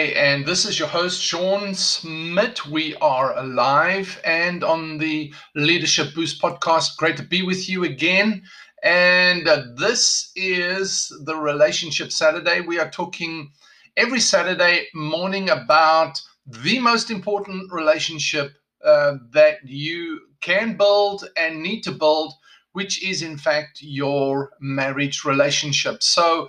And this is your host, Shaun Smith. We are alive and on the Leadership Boost podcast. Great to be with you again. And uh, this is the Relationship Saturday. We are talking every Saturday morning about the most important relationship uh, that you can build and need to build, which is, in fact, your marriage relationship. So,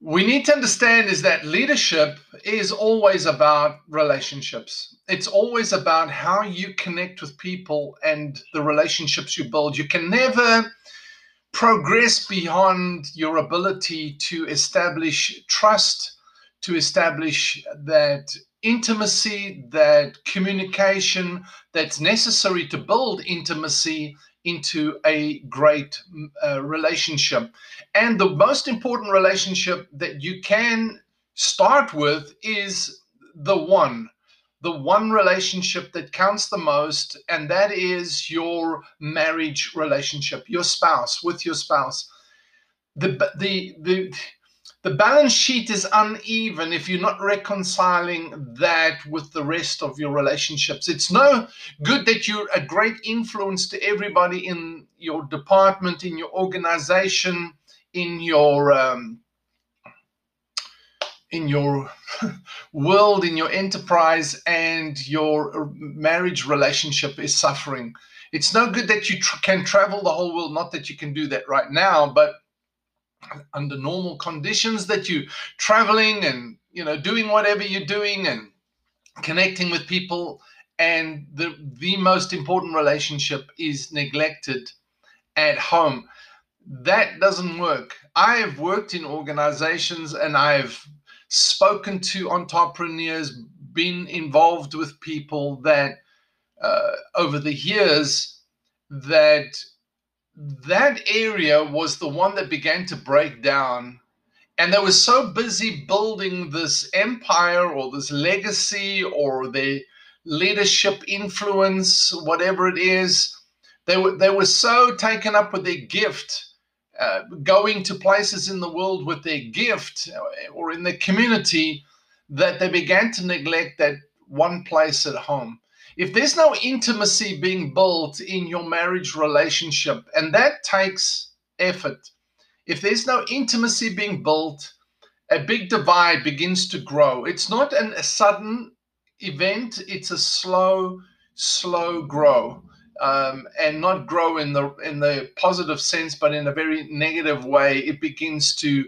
we need to understand is that leadership is always about relationships. It's always about how you connect with people and the relationships you build. You can never progress beyond your ability to establish trust, to establish that intimacy, that communication that's necessary to build intimacy into a great uh, relationship. And the most important relationship that you can start with is the one, the one relationship that counts the most, and that is your marriage relationship, your spouse, with your spouse. The, the, the, the balance sheet is uneven if you're not reconciling that with the rest of your relationships. It's no good that you're a great influence to everybody in your department, in your organization, in your um, in your world, in your enterprise, and your marriage relationship is suffering. It's no good that you tr- can travel the whole world. Not that you can do that right now, but under normal conditions that you traveling and you know doing whatever you're doing and connecting with people. And the the most important relationship is neglected at home. That doesn't work. I have worked in organizations and i've spoken to entrepreneurs been involved with people that uh, over the years that that area was the one that began to break down. And they were so busy building this empire or this legacy or the leadership influence, whatever it is. They were, they were so taken up with their gift, uh, going to places in the world with their gift or in the community, that they began to neglect that one place at home if there's no intimacy being built in your marriage relationship, and that takes effort, if there's no intimacy being built, a big divide begins to grow. It's not an, a sudden event, it's a slow, slow grow. Um, and not grow in the in the positive sense, but in a very negative way. It begins to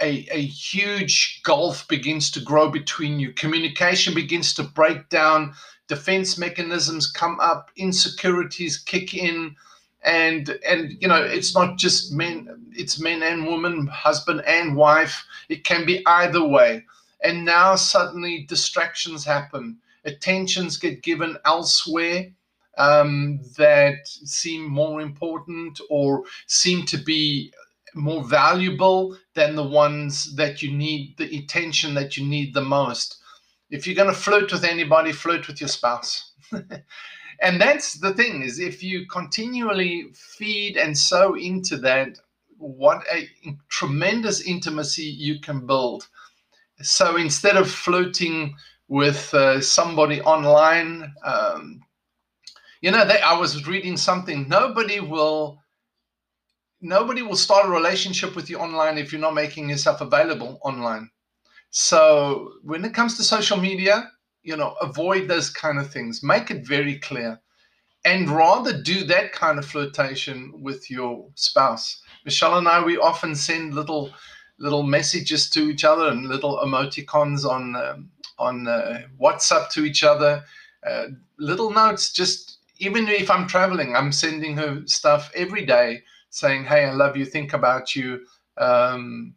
a, a huge gulf begins to grow between you. Communication begins to break down defense mechanisms come up, insecurities kick in, and and you know it's not just men, it's men and women, husband and wife. It can be either way. And now suddenly distractions happen, attentions get given elsewhere. Um, that seem more important or seem to be more valuable than the ones that you need the attention that you need the most if you're going to flirt with anybody, flirt with your spouse. and that's the thing is if you continually feed and sow into that, what a tremendous intimacy you can build. So instead of flirting with uh, somebody online, um, you know, I was reading something. Nobody will nobody will start a relationship with you online if you're not making yourself available online. So when it comes to social media, you know, avoid those kind of things. Make it very clear. And rather do that kind of flirtation with your spouse. Michelle and I, we often send little little messages to each other and little emoticons on um, on uh, WhatsApp to each other. Uh, little notes, just even if I'm traveling, I'm sending her stuff every day saying, "Hey, I love you. Think about you." Um,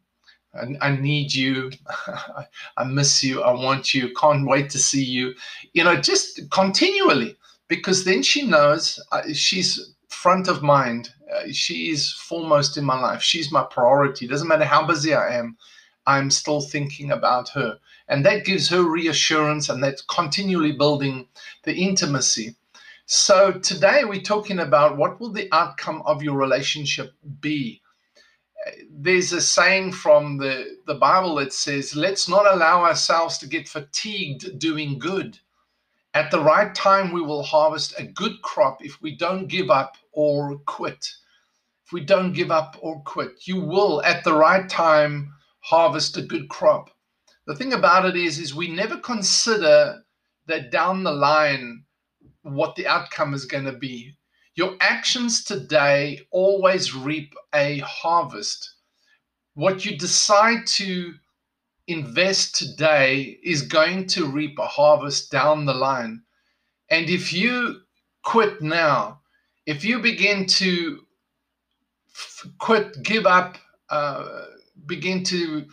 I, I need you. I miss you. I want you. Can't wait to see you. You know, just continually, because then she knows uh, she's front of mind. Uh, she is foremost in my life. She's my priority. Doesn't matter how busy I am, I'm still thinking about her. And that gives her reassurance and that's continually building the intimacy. So today we're talking about what will the outcome of your relationship be? There's a saying from the, the Bible that says, let's not allow ourselves to get fatigued doing good. At the right time, we will harvest a good crop if we don't give up or quit. If we don't give up or quit, you will, at the right time, harvest a good crop. The thing about it is, is we never consider that down the line what the outcome is going to be. Your actions today always reap a harvest. What you decide to invest today is going to reap a harvest down the line. And if you quit now, if you begin to f- quit, give up, uh, begin to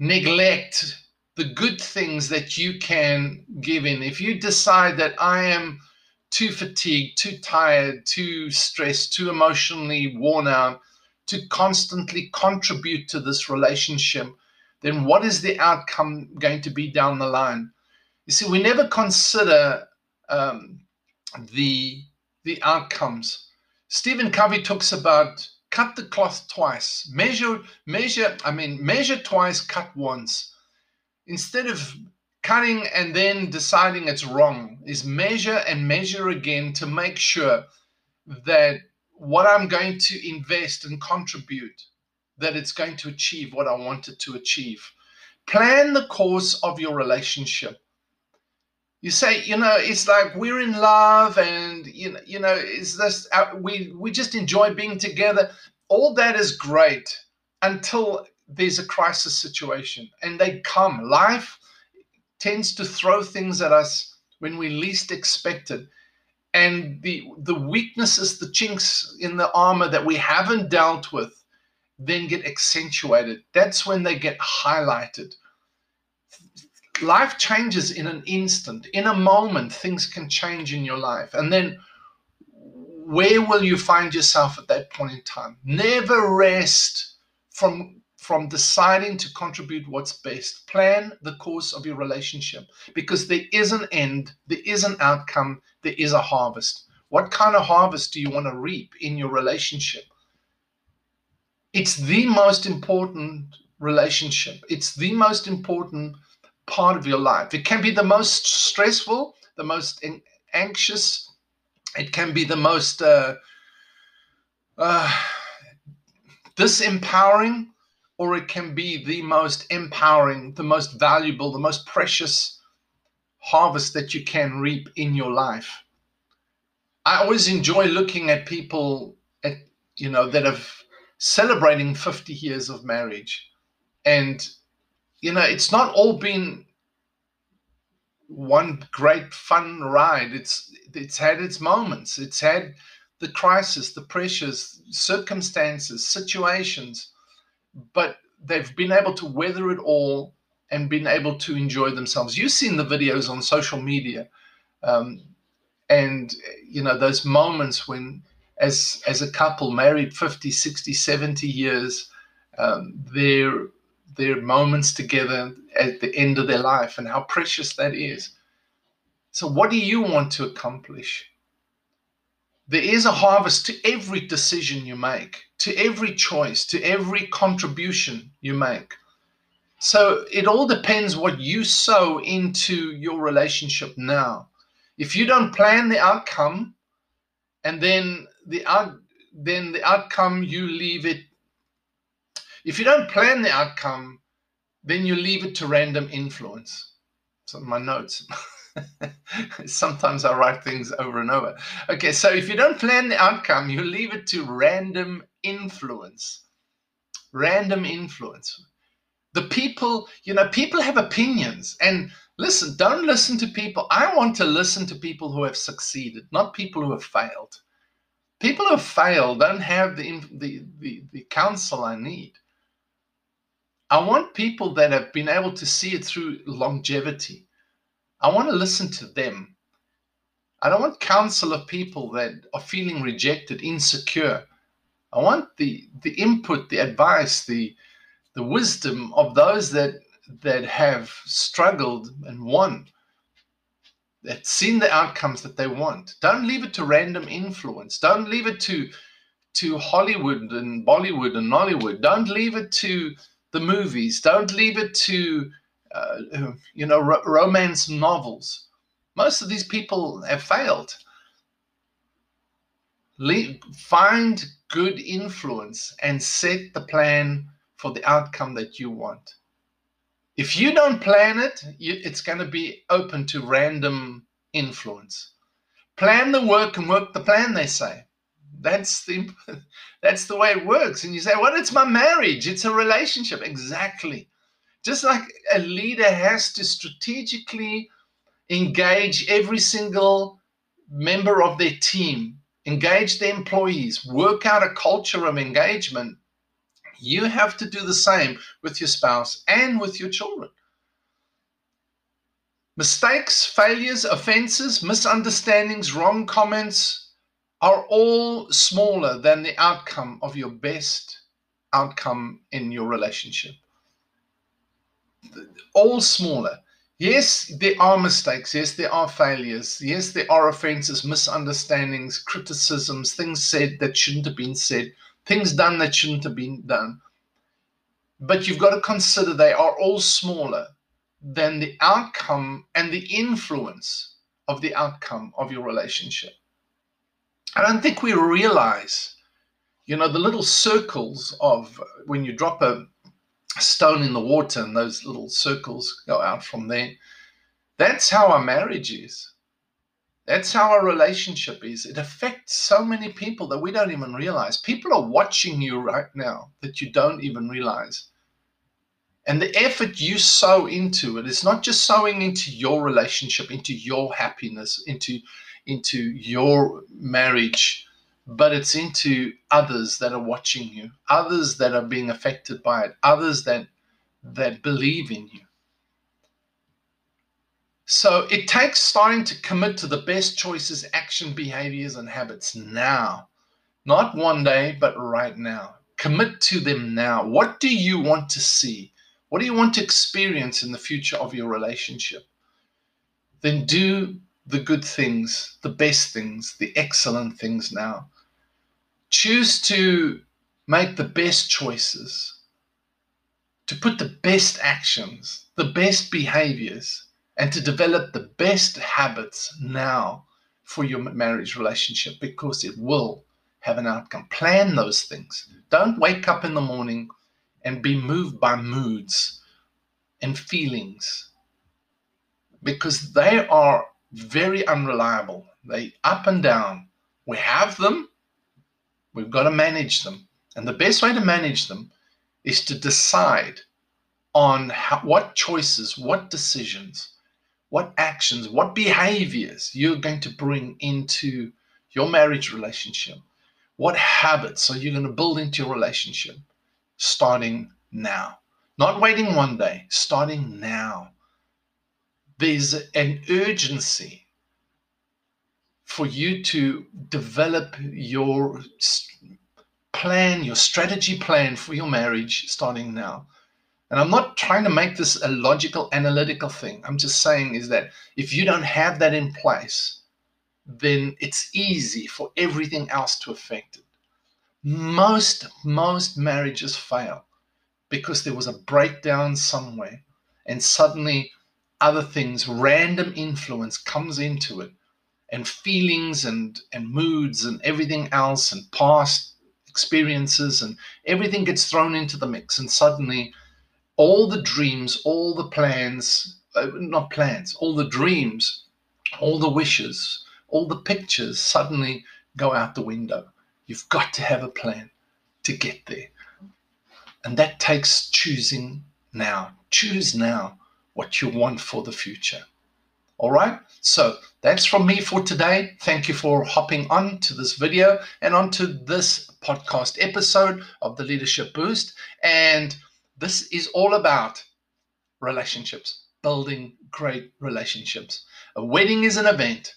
neglect the good things that you can give in, if you decide that I am too fatigued, too tired, too stressed, too emotionally worn out to constantly contribute to this relationship, then what is the outcome going to be down the line? You see, we never consider um, the the outcomes. Stephen Covey talks about cut the cloth twice, measure, measure, I mean, measure twice, cut once. Instead of cutting and then deciding it's wrong, is measure and measure again to make sure that what I'm going to invest and contribute, that it's going to achieve what I want it to achieve. Plan the course of your relationship. You say you know it's like we're in love and you know you know is this uh, we we just enjoy being together. All that is great until there's a crisis situation and they come. Life tends to throw things at us when we least expect it. And the the weaknesses the chinks in the armor that we haven't dealt with then get accentuated. That's when they get highlighted. Life changes in an instant. In a moment things can change in your life. And then where will you find yourself at that point in time? Never rest from from deciding to contribute what's best. Plan the course of your relationship because there is an end there is an outcome there is a harvest. What kind of harvest do you want to reap in your relationship? It's the most important relationship. It's the most important part of your life. It can be the most stressful, the most anxious, it can be the most uh, uh, disempowering, or it can be the most empowering, the most valuable, the most precious harvest that you can reap in your life. I always enjoy looking at people at you know that have celebrating 50 years of marriage and you know, it's not all been one great fun ride. It's it's had its moments. It's had the crisis, the pressures, circumstances, situations, but they've been able to weather it all and been able to enjoy themselves. You've seen the videos on social media, um, and you know those moments when, as as a couple married 50, 60, 70 years, um, they're their moments together at the end of their life and how precious that is. So, what do you want to accomplish? There is a harvest to every decision you make, to every choice, to every contribution you make. So, it all depends what you sow into your relationship now. If you don't plan the outcome, and then the out, then the outcome you leave it if you don't plan the outcome, then you leave it to random influence. So my notes. Sometimes I write things over and over. Okay, so if you don't plan the outcome, you leave it to random influence. Random influence. The people, you know, people have opinions. And listen, don't listen to people. I want to listen to people who have succeeded, not people who have failed. People who have failed don't have the, the, the, the counsel I need. I want people that have been able to see it through longevity. I want to listen to them. I don't want counsel of people that are feeling rejected, insecure. I want the the input, the advice, the the wisdom of those that that have struggled and won, that seen the outcomes that they want. Don't leave it to random influence. Don't leave it to to Hollywood and Bollywood and Nollywood. Don't leave it to the movies. Don't leave it to uh, you know ro- romance novels. Most of these people have failed. Le- find good influence and set the plan for the outcome that you want. If you don't plan it, you, it's going to be open to random influence. Plan the work and work the plan, they say. That's the that's the way it works. And you say, well, it's my marriage, it's a relationship. Exactly. Just like a leader has to strategically engage every single member of their team, engage the employees, work out a culture of engagement, you have to do the same with your spouse and with your children. Mistakes, failures, offenses, misunderstandings, wrong comments are all smaller than the outcome of your best outcome in your relationship. All smaller. Yes, there are mistakes. Yes, there are failures. Yes, there are offenses, misunderstandings, criticisms, things said that shouldn't have been said, things done that shouldn't have been done. But you've got to consider they are all smaller than the outcome and the influence of the outcome of your relationship. I don't think we realize, you know, the little circles of when you drop a stone in the water and those little circles go out from there. That's how our marriage is. That's how our relationship is. It affects so many people that we don't even realize. People are watching you right now that you don't even realize. And the effort you sow into it is not just sowing into your relationship, into your happiness, into, into your marriage, but it's into others that are watching you, others that are being affected by it, others that that believe in you. So it takes starting to commit to the best choices, action, behaviors, and habits now. Not one day, but right now. Commit to them now. What do you want to see? What do you want to experience in the future of your relationship? Then do the good things, the best things, the excellent things now. Choose to make the best choices, to put the best actions, the best behaviors, and to develop the best habits now for your marriage relationship because it will have an outcome. Plan those things. Don't wake up in the morning and be moved by moods and feelings because they are very unreliable. They up and down. We have them, we've got to manage them. And the best way to manage them is to decide on how, what choices, what decisions, what actions, what behaviors you're going to bring into your marriage relationship. What habits are you going to build into your relationship starting now? Not waiting one day, starting now. There's an urgency for you to develop your plan, your strategy plan for your marriage starting now. And I'm not trying to make this a logical, analytical thing. I'm just saying is that if you don't have that in place, then it's easy for everything else to affect it. Most, most marriages fail because there was a breakdown somewhere and suddenly other things, random influence comes into it and feelings and, and moods and everything else and past experiences and everything gets thrown into the mix and suddenly all the dreams, all the plans, uh, not plans, all the dreams, all the wishes, all the pictures suddenly go out the window. You've got to have a plan to get there. And that takes choosing now. Choose now what you want for the future. All right. So that's from me for today. Thank you for hopping on to this video and onto this podcast episode of the Leadership Boost. And This is all about relationships, building great relationships. A wedding is an event,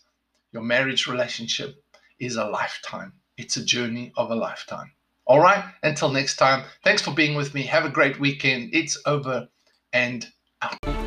your marriage relationship is a lifetime. It's a journey of a lifetime. All right, until next time, thanks for being with me. Have a great weekend. It's over and out.